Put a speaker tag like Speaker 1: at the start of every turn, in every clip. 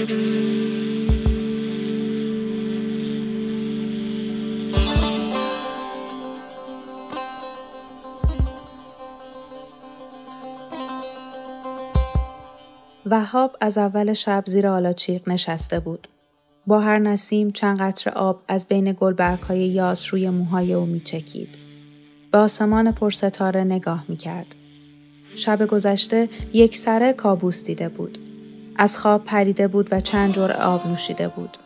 Speaker 1: وهاب از اول شب زیر آلاچیق نشسته بود. با هر نسیم چند قطر آب از بین گلبرگهای یاس روی موهای او میچکید. به آسمان پرستاره نگاه می‌کرد. شب گذشته یک سره کابوس دیده بود. از خواب پریده بود و چند جور آب نوشیده بود.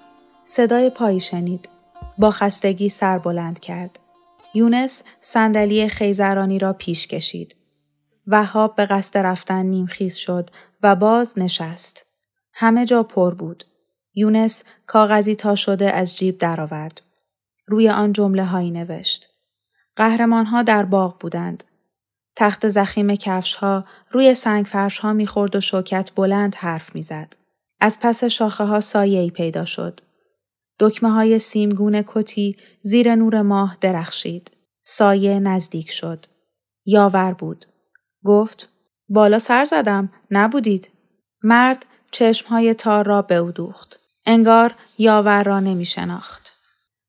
Speaker 1: صدای پایی شنید. با خستگی سر بلند کرد. یونس صندلی خیزرانی را پیش کشید. وهاب به قصد رفتن نیمخیز شد و باز نشست. همه جا پر بود. یونس کاغذی تا شده از جیب درآورد. روی آن جمله هایی نوشت. قهرمان ها در باغ بودند. تخت زخیم کفش ها روی سنگ فرش ها می‌خورد و شوکت بلند حرف می‌زد. از پس شاخه ها سایه ای پیدا شد. دکمه های سیمگون کتی زیر نور ماه درخشید. سایه نزدیک شد. یاور بود. گفت بالا سر زدم نبودید. مرد چشمهای تار را به او دوخت. انگار یاور را نمی شناخت.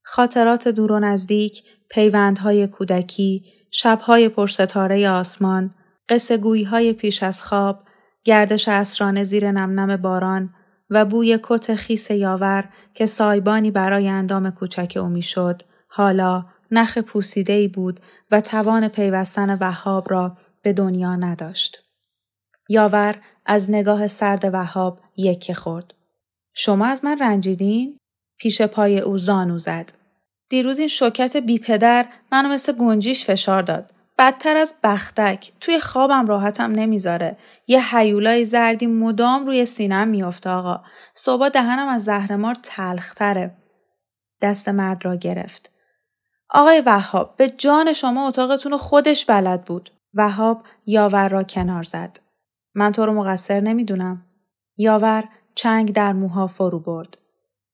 Speaker 1: خاطرات دور و نزدیک، پیوندهای کودکی، شبهای پرستاره آسمان، قصه های پیش از خواب، گردش اسرانه زیر نمنم باران و بوی کت خیس یاور که سایبانی برای اندام کوچک او می‌شد حالا نخ پوسیده ای بود و توان پیوستن وهاب را به دنیا نداشت. یاور از نگاه سرد وهاب یکی خورد. شما از من رنجیدین؟ پیش پای او زانو زد. دیروز این شوکت بی پدر منو مثل گنجیش فشار داد. بدتر از بختک. توی خوابم راحتم نمی‌ذاره. یه حیولای زردی مدام روی سینم میافته آقا. صبح دهنم از زهرمار تلختره. دست مرد را گرفت. آقای وهاب به جان شما اتاقتون رو خودش بلد بود. وهاب یاور را کنار زد. من تو رو مقصر نمی‌دونم. یاور چنگ در موها فرو برد.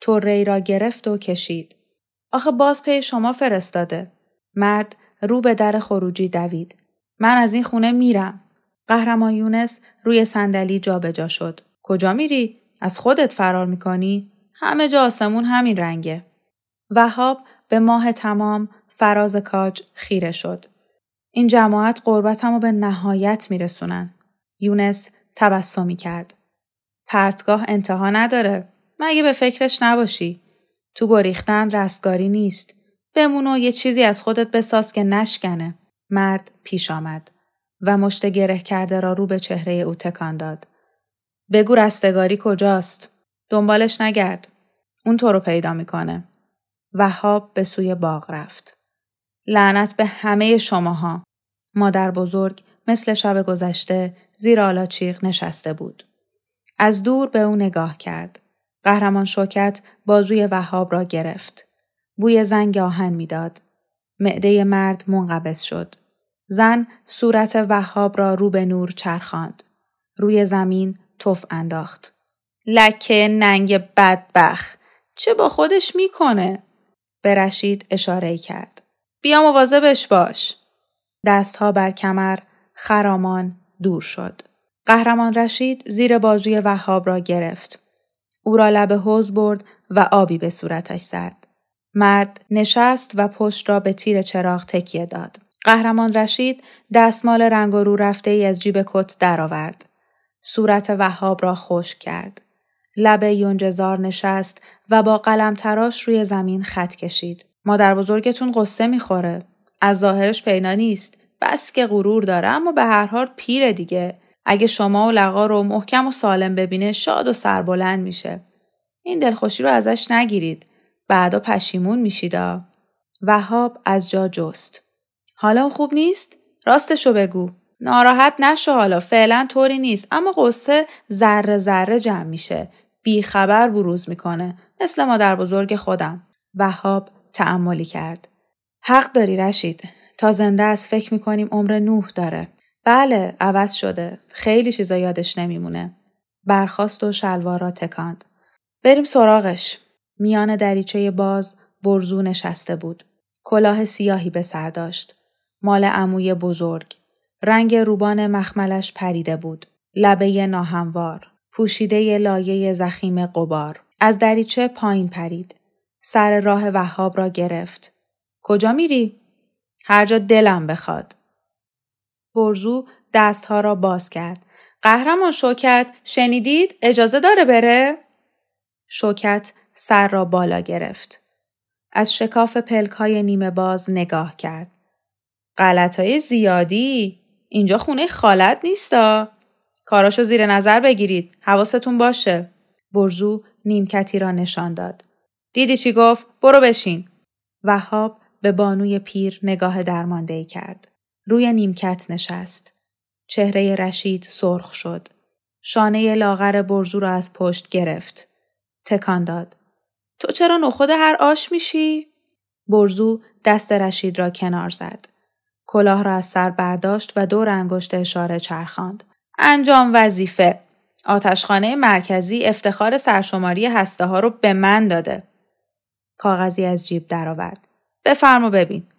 Speaker 1: توری را گرفت و کشید. آخه باز پی شما فرستاده. مرد رو به در خروجی دوید. من از این خونه میرم. قهرمان یونس روی صندلی جابجا شد. کجا میری؟ از خودت فرار می‌کنی؟ همه جا آسمون همین رنگه. وهاب به ماه تمام فراز کاج خیره شد. این جماعت قربتمو به نهایت میرسونن. یونس تبسمی کرد. پرتگاه انتها نداره. مگه به فکرش نباشی. تو گریختن رستگاری نیست. بمون و یه چیزی از خودت بساز که نشکنه. مرد پیش آمد و مشت گره کرده را رو به چهره او تکان داد. بگو رستگاری کجاست؟ دنبالش نگرد. اون تو رو پیدا می‌کنه. وهاب به سوی باغ رفت. لعنت به همه شماها. مادر بزرگ مثل شب گذشته زیر آلاچیق نشسته بود. از دور به او نگاه کرد. قهرمان شوکت بازوی وهاب را گرفت. بوی زنگ آهن می‌داد. معده مرد منقبض شد. زن صورت وهاب را رو به نور چرخاند. روی زمین توف انداخت. لکه ننگ بدبخ. چه با خودش می‌کنه؟ به رشید اشاره کرد. بیا مواظبش باش. دستها بر کمر خرامان دور شد. قهرمان رشید زیر بازوی وهاب را گرفت. او را لب حوز برد و آبی به صورتش زد. مرد نشست و پشت را به تیر چراغ تکیه داد. قهرمان رشید دستمال رنگ و رو رفته ای از جیب کت درآورد. صورت وهاب را خشک کرد. لب یونجزار نشست و با قلم تراش روی زمین خط کشید. مادر بزرگتون قصه می‌خوره. از ظاهرش پیدا نیست. بس که غرور داره اما به هر حال پیره دیگه. اگه شما و لقا رو محکم و سالم ببینه شاد و سربلند میشه. این دلخوشی رو ازش نگیرید. بعدا پشیمون میشیدا. وهاب از جا جست. حالا خوب نیست؟ راستشو بگو. ناراحت نشو حالا فعلا طوری نیست اما قصه ذره ذره جمع میشه. بیخبر بروز می‌کنه مثل مادر بزرگ خودم. وهاب تعملی کرد. حق داری رشید. تا زنده از فکر می‌کنیم عمر نوح داره. بله عوض شده. خیلی چیزا یادش نمیمونه. برخواست و شلوارا تکاند. بریم سراغش. میان دریچه باز برزو نشسته بود. کلاه سیاهی به سر داشت. مال عموی بزرگ. رنگ روبان مخملش پریده بود. لبه ناهموار. پوشیده لایه زخیم قبار. از دریچه پایین پرید. سر راه وهاب را گرفت. کجا میری؟ هر جا دلم بخواد. برزو دستها را باز کرد. قهرمان شوکت شنیدید؟ اجازه داره بره؟ شوکت سر را بالا گرفت. از شکاف پلک های نیمه باز نگاه کرد. غلط های زیادی؟ اینجا خونه خالت نیستا؟ کاراشو زیر نظر بگیرید. حواستون باشه. برزو نیمکتی را نشان داد. دیدی چی گفت؟ برو بشین. وهاب به بانوی پیر نگاه درمانده کرد. روی نیمکت نشست. چهره رشید سرخ شد. شانه لاغر برزو را از پشت گرفت. تکان داد. تو چرا نخود هر آش میشی؟ برزو دست رشید را کنار زد. کلاه را از سر برداشت و دور انگشت اشاره چرخاند. انجام وظیفه. آتشخانه مرکزی افتخار سرشماری هسته ها رو به من داده. کاغذی از جیب درآورد. بفرما ببین.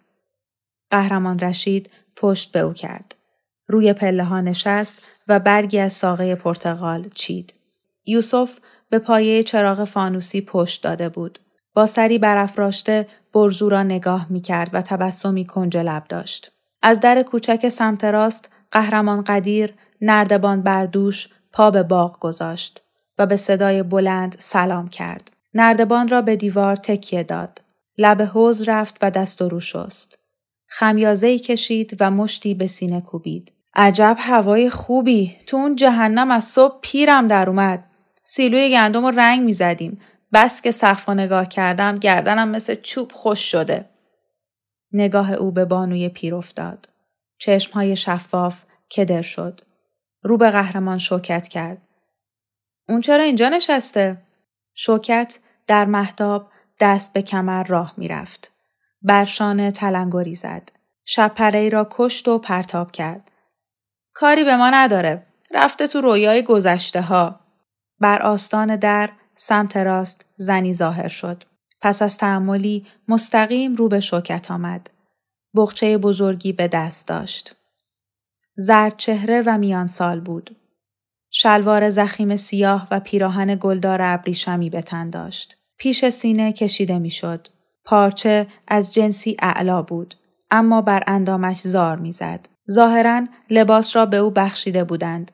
Speaker 1: قهرمان رشید پشت به او کرد. روی پله ها نشست و برگی از ساقه پرتغال چید. یوسف به پایه چراغ فانوسی پشت داده بود. با سری برافراشته برزو را نگاه می کرد و تبسمی کنج لب داشت. از در کوچک سمت راست قهرمان قدیر نردبان بردوش پا به باغ گذاشت و به صدای بلند سلام کرد. نردبان را به دیوار تکیه داد. لب حوز رفت و دست و رو شست. خمیازه کشید و مشتی به سینه کوبید. عجب هوای خوبی تو اون جهنم از صبح پیرم در اومد. سیلوی گندم رو رنگ می‌زدیم. بس که سقف نگاه کردم گردنم مثل چوب خوش شده. نگاه او به بانوی پیر افتاد. چشمهای شفاف کدر شد. رو به قهرمان شوکت کرد. اون چرا اینجا نشسته؟ شوکت در محتاب دست به کمر راه می‌رفت. برشانه تلنگری زد. شب ای را کشت و پرتاب کرد. کاری به ما نداره. رفته تو رویای گذشته ها. بر آستان در سمت راست زنی ظاهر شد. پس از تعملی مستقیم رو به شوکت آمد. بخچه بزرگی به دست داشت. زرد چهره و میان سال بود. شلوار زخیم سیاه و پیراهن گلدار ابریشمی به تن داشت. پیش سینه کشیده می‌شد. پارچه از جنسی اعلا بود اما بر اندامش زار می‌زد. ظاهرا لباس را به او بخشیده بودند.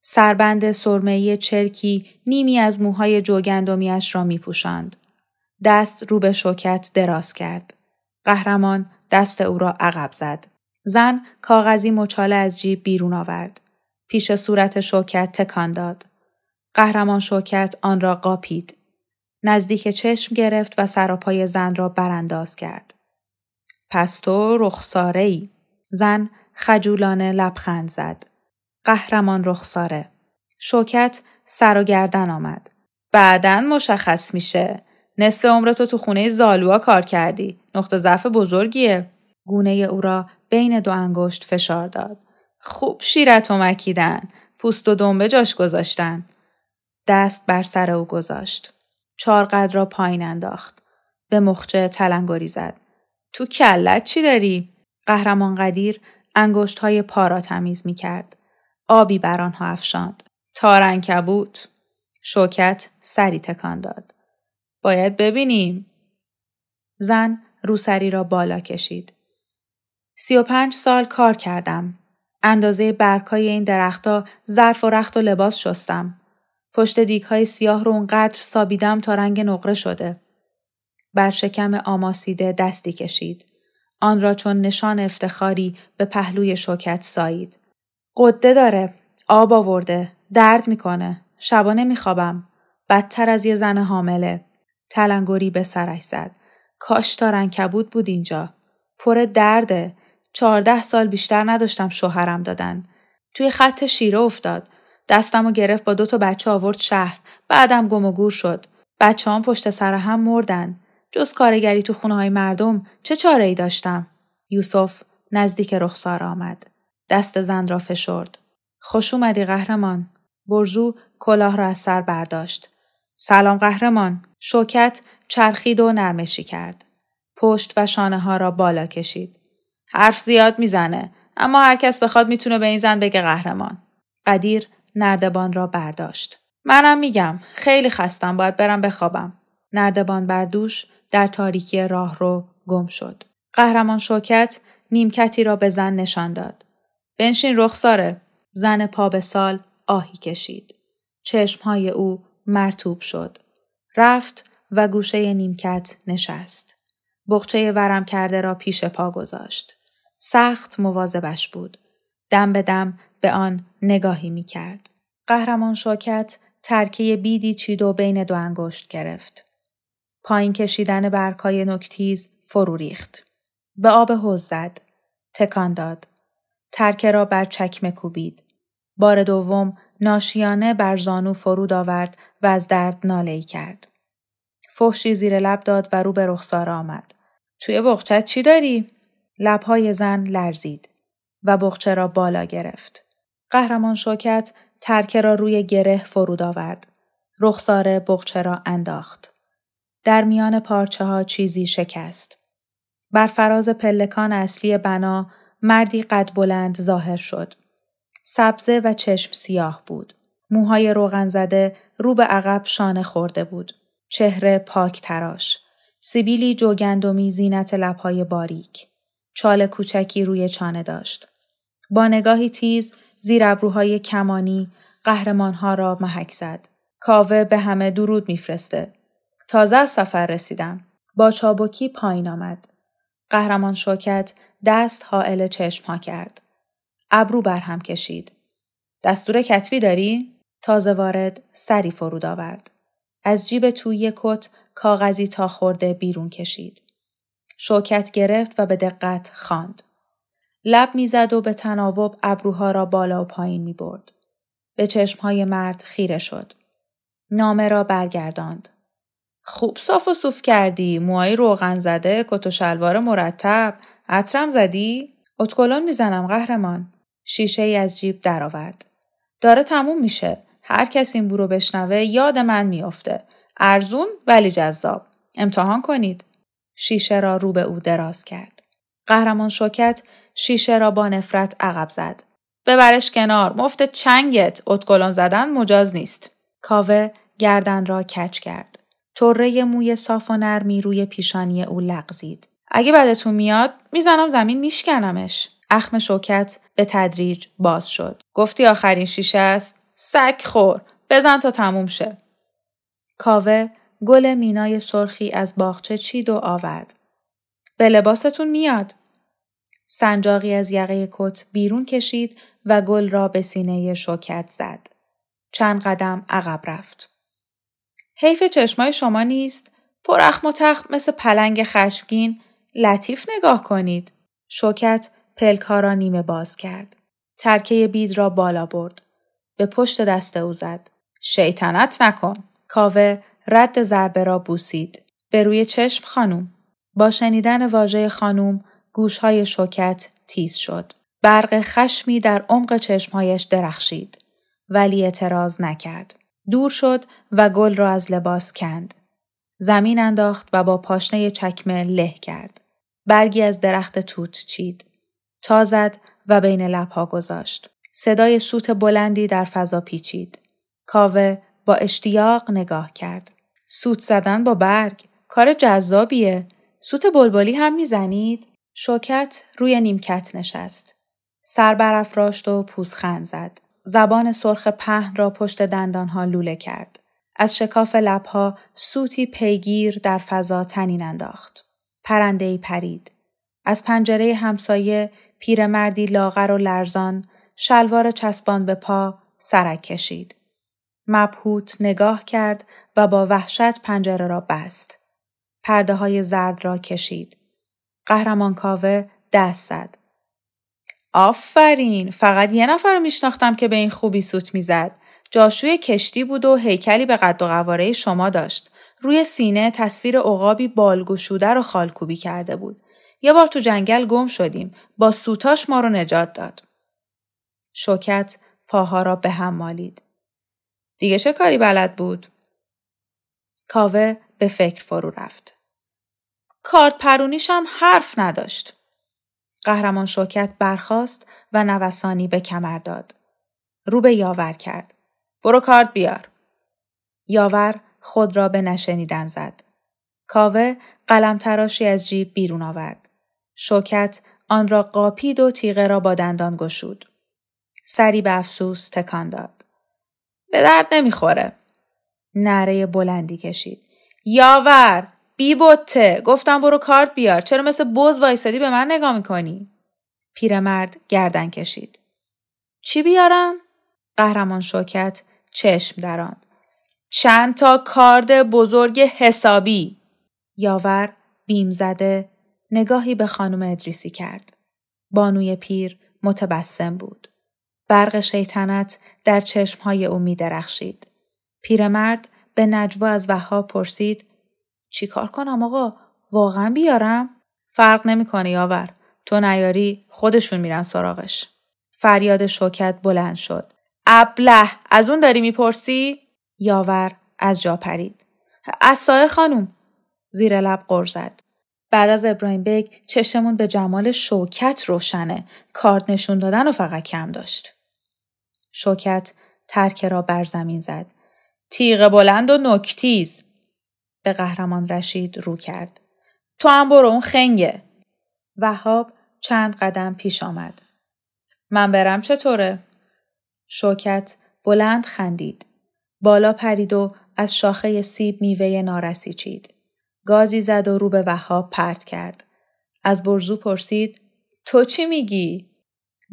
Speaker 1: سربند سرمهی چرکی نیمی از موهای جوگندمیش را می پوشند. دست رو به شوکت دراز کرد. قهرمان دست او را عقب زد. زن کاغذی مچاله از جیب بیرون آورد. پیش صورت شوکت تکان داد. قهرمان شوکت آن را قاپید. نزدیک چشم گرفت و سراپای زن را برانداز کرد. پس تو رخساره ای. زن خجولانه لبخند زد. قهرمان رخساره. شوکت سر و گردن آمد. بعدا مشخص میشه. نصف عمرتو تو خونه زالوها کار کردی. نقطه ضعف بزرگیه. گونه او را بین دو انگشت فشار داد. خوب شیرتو مکیدن. پوست و دنبه جاش گذاشتن. دست بر سر او گذاشت. چارقد را پایین انداخت. به مخچه تلنگری زد. تو کلت چی داری؟ قهرمان قدیر انگشت های پا را تمیز می کرد. آبی بر آنها افشاند. تارنکبوت. شوکت سری تکان داد. باید ببینیم. زن روسری را بالا کشید. سی و پنج سال کار کردم. اندازه برکای این درختها ظرف و رخت و لباس شستم. پشت دیگ های سیاه رو اونقدر سابیدم تا رنگ نقره شده. بر شکم آماسیده دستی کشید. آن را چون نشان افتخاری به پهلوی شوکت سایید. قده داره. آب آورده. درد می‌کنه. شبا نمیخوابم. بدتر از یه زن حامله. تلنگوری به سرش زد. کاش تا رنکبود بود اینجا. پر درده. چهارده سال بیشتر نداشتم شوهرم دادن. توی خط شیره افتاد. دستم و گرفت با دو تا بچه آورد شهر. بعدم گم و گور شد. بچه هم پشت سر هم مردن. جز کارگری تو خونه های مردم چه چاره ای داشتم؟ یوسف نزدیک رخسار آمد. دست زن را فشرد. خوش اومدی قهرمان. برزو کلاه را از سر برداشت. سلام قهرمان. شوکت چرخید و نرمشی کرد. پشت و شانه ها را بالا کشید. حرف زیاد می‌زنه اما هر کس بخواد می‌تونه به این زن بگه قهرمان. قدیر نردبان را برداشت. منم میگم خیلی خستم باید برم بخوابم. نردبان بردوش در تاریکی راه رو گم شد. قهرمان شوکت نیمکتی را به زن نشان داد. بنشین رخساره. زن پا به سال آهی کشید. چشمهای او مرتوب شد. رفت و گوشه نیمکت نشست. بخچه ورم کرده را پیش پا گذاشت. سخت مواظبش بود. دم به دم به آن نگاهی می کرد. قهرمان شوکت ترکیه بیدی چید و بین دو انگشت گرفت. پایین کشیدن برکای نکتیز فرو ریخت. به آب حوز زد. تکان داد. ترکه را بر چکمه کوبید. بار دوم ناشیانه بر زانو فرود آورد و از درد ناله کرد. فحشی زیر لب داد و رو به رخسار آمد. توی بغچت چی داری؟ لبهای زن لرزید و بغچه را بالا گرفت. قهرمان شوکت ترکه را روی گره فرود آورد. رخساره بغچه را انداخت. در میان پارچه ها چیزی شکست. بر فراز پلکان اصلی بنا مردی قد بلند ظاهر شد. سبزه و چشم سیاه بود. موهای روغن زده رو به عقب شانه خورده بود. چهره پاک تراش. سیبیلی جوگندمی زینت لبهای باریک. چال کوچکی روی چانه داشت. با نگاهی تیز زیر ابروهای کمانی قهرمانها را محک زد. کاوه به همه درود میفرسته. تازه از سفر رسیدم. با چابکی پایین آمد. قهرمان شوکت دست حائل چشم ها کرد. ابرو بر هم کشید. دستور کتبی داری؟ تازه وارد سری فرود آورد. از جیب توی کت کاغذی تا خورده بیرون کشید. شوکت گرفت و به دقت خواند. لب می‌زد و به تناوب ابروها را بالا و پایین می برد. به چشمهای مرد خیره شد. نامه را برگرداند. خوب صاف و صوف کردی. موهای روغن زده کت و شلوار مرتب. عطرم زدی؟ اتکلون می‌زنم قهرمان. شیشه ای از جیب درآورد. داره تموم میشه. هر کس این برو بشنوه یاد من میافته. ارزون ولی جذاب. امتحان کنید. شیشه را رو به او دراز کرد. قهرمان شوکت شیشه را با نفرت عقب زد ببرش کنار مفت چنگت اتکلون زدن مجاز نیست کاوه گردن را کچ کرد طره موی صاف و نرمی روی پیشانی او لغزید. اگه بدتون میاد می‌زنم زمین میشکنمش. اخم شوکت به تدریج باز شد. گفتی آخرین شیشه است؟ سک خور. بزن تا تموم شه. کاوه گل مینای سرخی از باغچه چید و آورد. به لباستون میاد. سنجاقی از یقه کت بیرون کشید و گل را به سینه شوکت زد. چند قدم عقب رفت. حیف چشمای شما نیست؟ پر اخم و تخت مثل پلنگ خشمگین لطیف نگاه کنید. شوکت پلک ها را نیمه باز کرد. ترکه بید را بالا برد. به پشت دست او زد. شیطنت نکن. کاوه رد ضربه را بوسید. به روی چشم خانوم. با شنیدن واژه خانوم گوشهای شوکت تیز شد. برق خشمی در عمق چشمهایش درخشید. ولی اعتراض نکرد. دور شد و گل را از لباس کند. زمین انداخت و با پاشنه چکمه له کرد. برگی از درخت توت چید. تازد و بین لبها گذاشت. صدای سوت بلندی در فضا پیچید. کاوه با اشتیاق نگاه کرد. سوت زدن با برگ کار جذابیه. سوت بلبلی هم می‌زنید؟ شوکت روی نیمکت نشست. سر برافراشت و پوزخند زد. زبان سرخ پهن را پشت دندانها لوله کرد. از شکاف لبها سوتی پیگیر در فضا تنین انداخت. پرنده ای پرید. از پنجره همسایه پیرمردی لاغر و لرزان شلوار چسبان به پا سرک کشید. مبهوت نگاه کرد و با وحشت پنجره را بست. پرده های زرد را کشید. قهرمان کاوه دست زد. آفرین فقط یه نفر رو میشناختم که به این خوبی سوت می‌زد. جاشوی کشتی بود و هیکلی به قد و قواره شما داشت. روی سینه تصویر عقابی بالگشوده رو خالکوبی کرده بود. یه بار تو جنگل گم شدیم. با سوتاش ما رو نجات داد. شوکت پاها را به هم مالید. دیگه چه کاری بلد بود؟ کاوه به فکر فرو رفت. کارت پرونیش هم حرف نداشت. قهرمان شوکت برخاست و نوسانی به کمر داد. رو به یاور کرد. برو کارت بیار. یاور خود را به نشنیدن زد. کاوه قلم تراشی از جیب بیرون آورد. شوکت آن را قاپید و تیغه را با دندان گشود. سری به افسوس تکان داد. به درد نمی‌خوره. نره بلندی کشید. یاور! بی بوته! گفتم برو کارت بیار. چرا مثل بز وایسادی به من نگاه می‌کنی؟ پیرمرد گردن کشید. چی بیارم؟ قهرمان شوکت چشم دران. چند تا کارد بزرگ حسابی. یاور بیم زده نگاهی به خانم ادریسی کرد. بانوی پیر متبسم بود. برق شیطنت در چشمهای او می درخشید. پیرمرد به نجوا از وهاب پرسید چی کار کنم آقا؟ واقعا بیارم؟ فرق نمی‌کنه یاور. تو نیاری خودشون میرن سراغش. فریاد شوکت بلند شد. ابله از اون داری می‌پرسی؟ یاور از جا پرید. اصای خانوم زیر لب زد. بعد از ابراهیم بیگ چشمون به جمال شوکت روشنه. کارت نشون دادن و فقط کم داشت. شوکت ترکه را بر زمین زد. تیغ بلند و نکتیز. به قهرمان رشید رو کرد. تو هم برو اون خنگه. وهاب چند قدم پیش آمد. من برم چطوره؟ شوکت بلند خندید. بالا پرید و از شاخه سیب میوه نارسی چید. گازی زد و رو به وهاب پرت کرد. از برزو پرسید تو چی میگی؟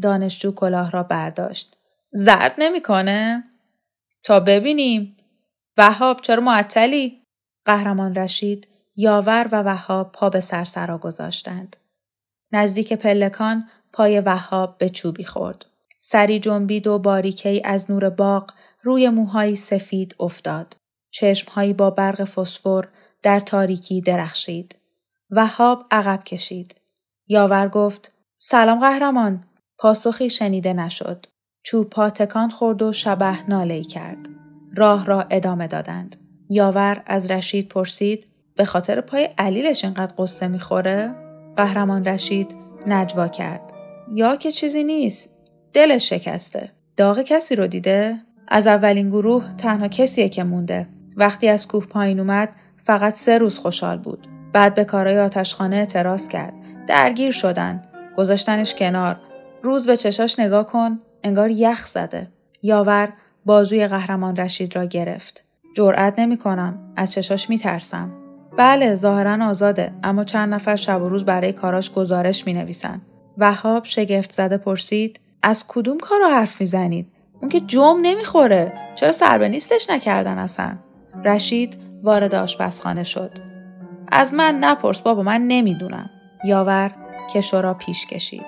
Speaker 1: دانشجو کلاه را برداشت. زرد نمی‌کنه؟ تا ببینیم. وهاب چرا معطلی؟ قهرمان رشید یاور و وهاب پا به سرسرا گذاشتند. نزدیک پلکان پای وهاب به چوبی خورد. سری جنبید و باریکی از نور باغ روی موهای سفید افتاد. چشمهایی با برق فسفر در تاریکی درخشید. وهاب عقب کشید. یاور گفت سلام قهرمان. پاسخی شنیده نشد. چوب پا تکان خورد و شبه ناله کرد. راه را ادامه دادند. یاور از رشید پرسید به خاطر پای علیلش اینقدر قصه می‌خوره؟ قهرمان رشید نجوا کرد. یا که چیزی نیست. دلش شکسته. داغ کسی رو دیده؟ از اولین گروه تنها کسیه که مونده. وقتی از کوه پایین اومد فقط سه روز خوشحال بود. بعد به کارای آتشخانه اعتراض کرد. درگیر شدن. گذاشتنش کنار. روز به چشاش نگاه کن. انگار یخ زده. یاور بازوی قهرمان رشید را گرفت. جرأت نمی کنم. از چشاش می ترسم. بله ظاهرا آزاده اما چند نفر شب و روز برای کاراش گزارش می نویسن. وهاب شگفت زده پرسید از کدوم کارا حرف می‌زنید؟ اون که جم نمی‌خوره. چرا سربه نیستش نکردن اصلا؟ رشید وارد آشپزخانه شد. از من نپرس بابا من نمی‌دونم. یاور کشو را پیش کشید.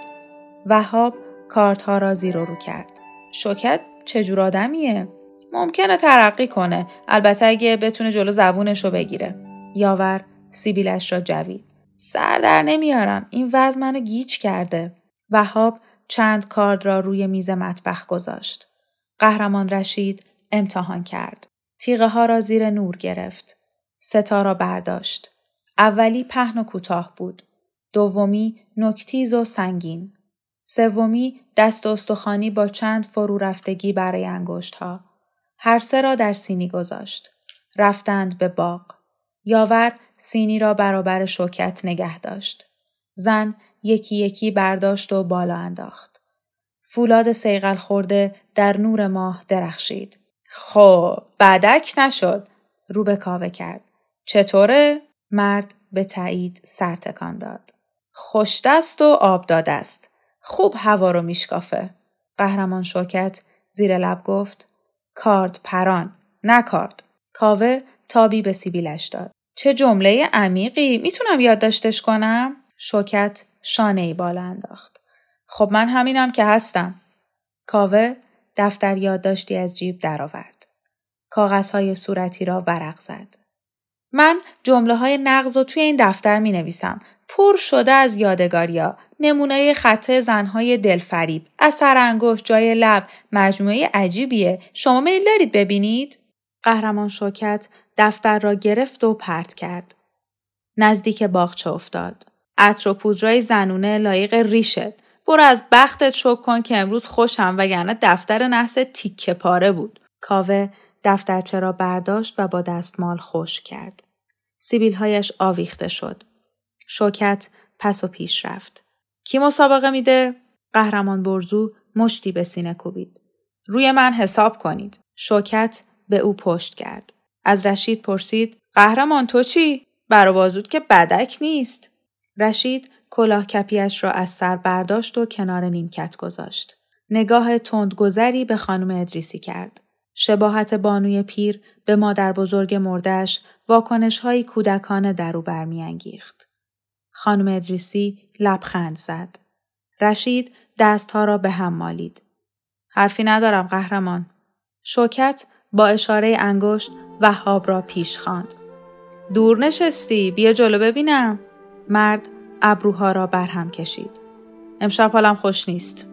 Speaker 1: وهاب کارت ها را زیر رو کرد. شوکت چجور آدمیه؟ ممکنه ترقی کنه. البته اگه بتونه جلو زبونش رو بگیره. یاور سیبیلش را جوید. سر در نمیارم. این وضع منو گیج کرده. وهاب چند کارد را روی میز مطبخ گذاشت. قهرمان رشید امتحان کرد. تیغه ها را زیر نور گرفت. ستا را برداشت. اولی پهن و کوتاه بود. دومی نکتیز و سنگین. سومی دست استخوانی با چند فرو رفتگی برای انگشت ها. هر سه را در سینی گذاشت. رفتند به باغ. یاور سینی را برابر شوکت نگه داشت. زن یکی یکی برداشت و بالا انداخت. فولاد سیغل خورده در نور ماه درخشید. خب بدک نشد. رو به کاوه کرد. چطوره؟ مرد به تایید سر تکان داد. خوشدست و آب داده است. خوب هوا رو میشکافه. قهرمان شوکت زیر لب گفت کارد پران نکارد. کاوه تابی به سیبیلش داد. چه جمله عمیقی می‌تونم یادداشتش کنم؟ شوکت شانه ای بالا انداخت. خب من همینم که هستم. کاوه دفتر یادداشتی از جیب درآورد. کاغذهای صورتی را ورق زد. من جمله های نقض رو توی این دفتر می نویسم. پر شده از یادگاریا. نمونه خطه زنهای دلفریب. اثر انگشت جای لب. مجموعه عجیبیه. شما میل دارید ببینید؟ قهرمان شوکت دفتر را گرفت و پرت کرد. نزدیک باغچه افتاد. عطر و پودرای زنونه لایق ریشت. برو از بختت شک کن که امروز خوشم وگرنه دفتر نحس تیکه پاره بود. کاوه دفترچه را برداشت و با دستمال خوش کرد. سیبیلهایش آویخته شد. شوکت پس و پیش رفت. کی مسابقه میده؟ قهرمان برزو مشتی به سینه کوبید. روی من حساب کنید. شوکت به او پشت کرد. از رشید پرسید قهرمان تو چی؟ بازود که بدک نیست. رشید کلاه کپیش را از سر برداشت و کنار نیمکت گذاشت. نگاه تندگذری به خانم ادریسی کرد. شباهت بانوی پیر به مادر بزرگ مردش واکنش های کودکانه در او برمیانگیخت. خانم ادریسی لبخند زد. رشید دستها را به هم مالید. حرفی ندارم قهرمان. شوکت با اشاره انگشت وهاب را پیش خواند. دور نشستی بیا جلو ببینم. مرد ابروها را برهم کشید. امشب حالم خوش نیست.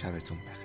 Speaker 2: شبتون بخیر.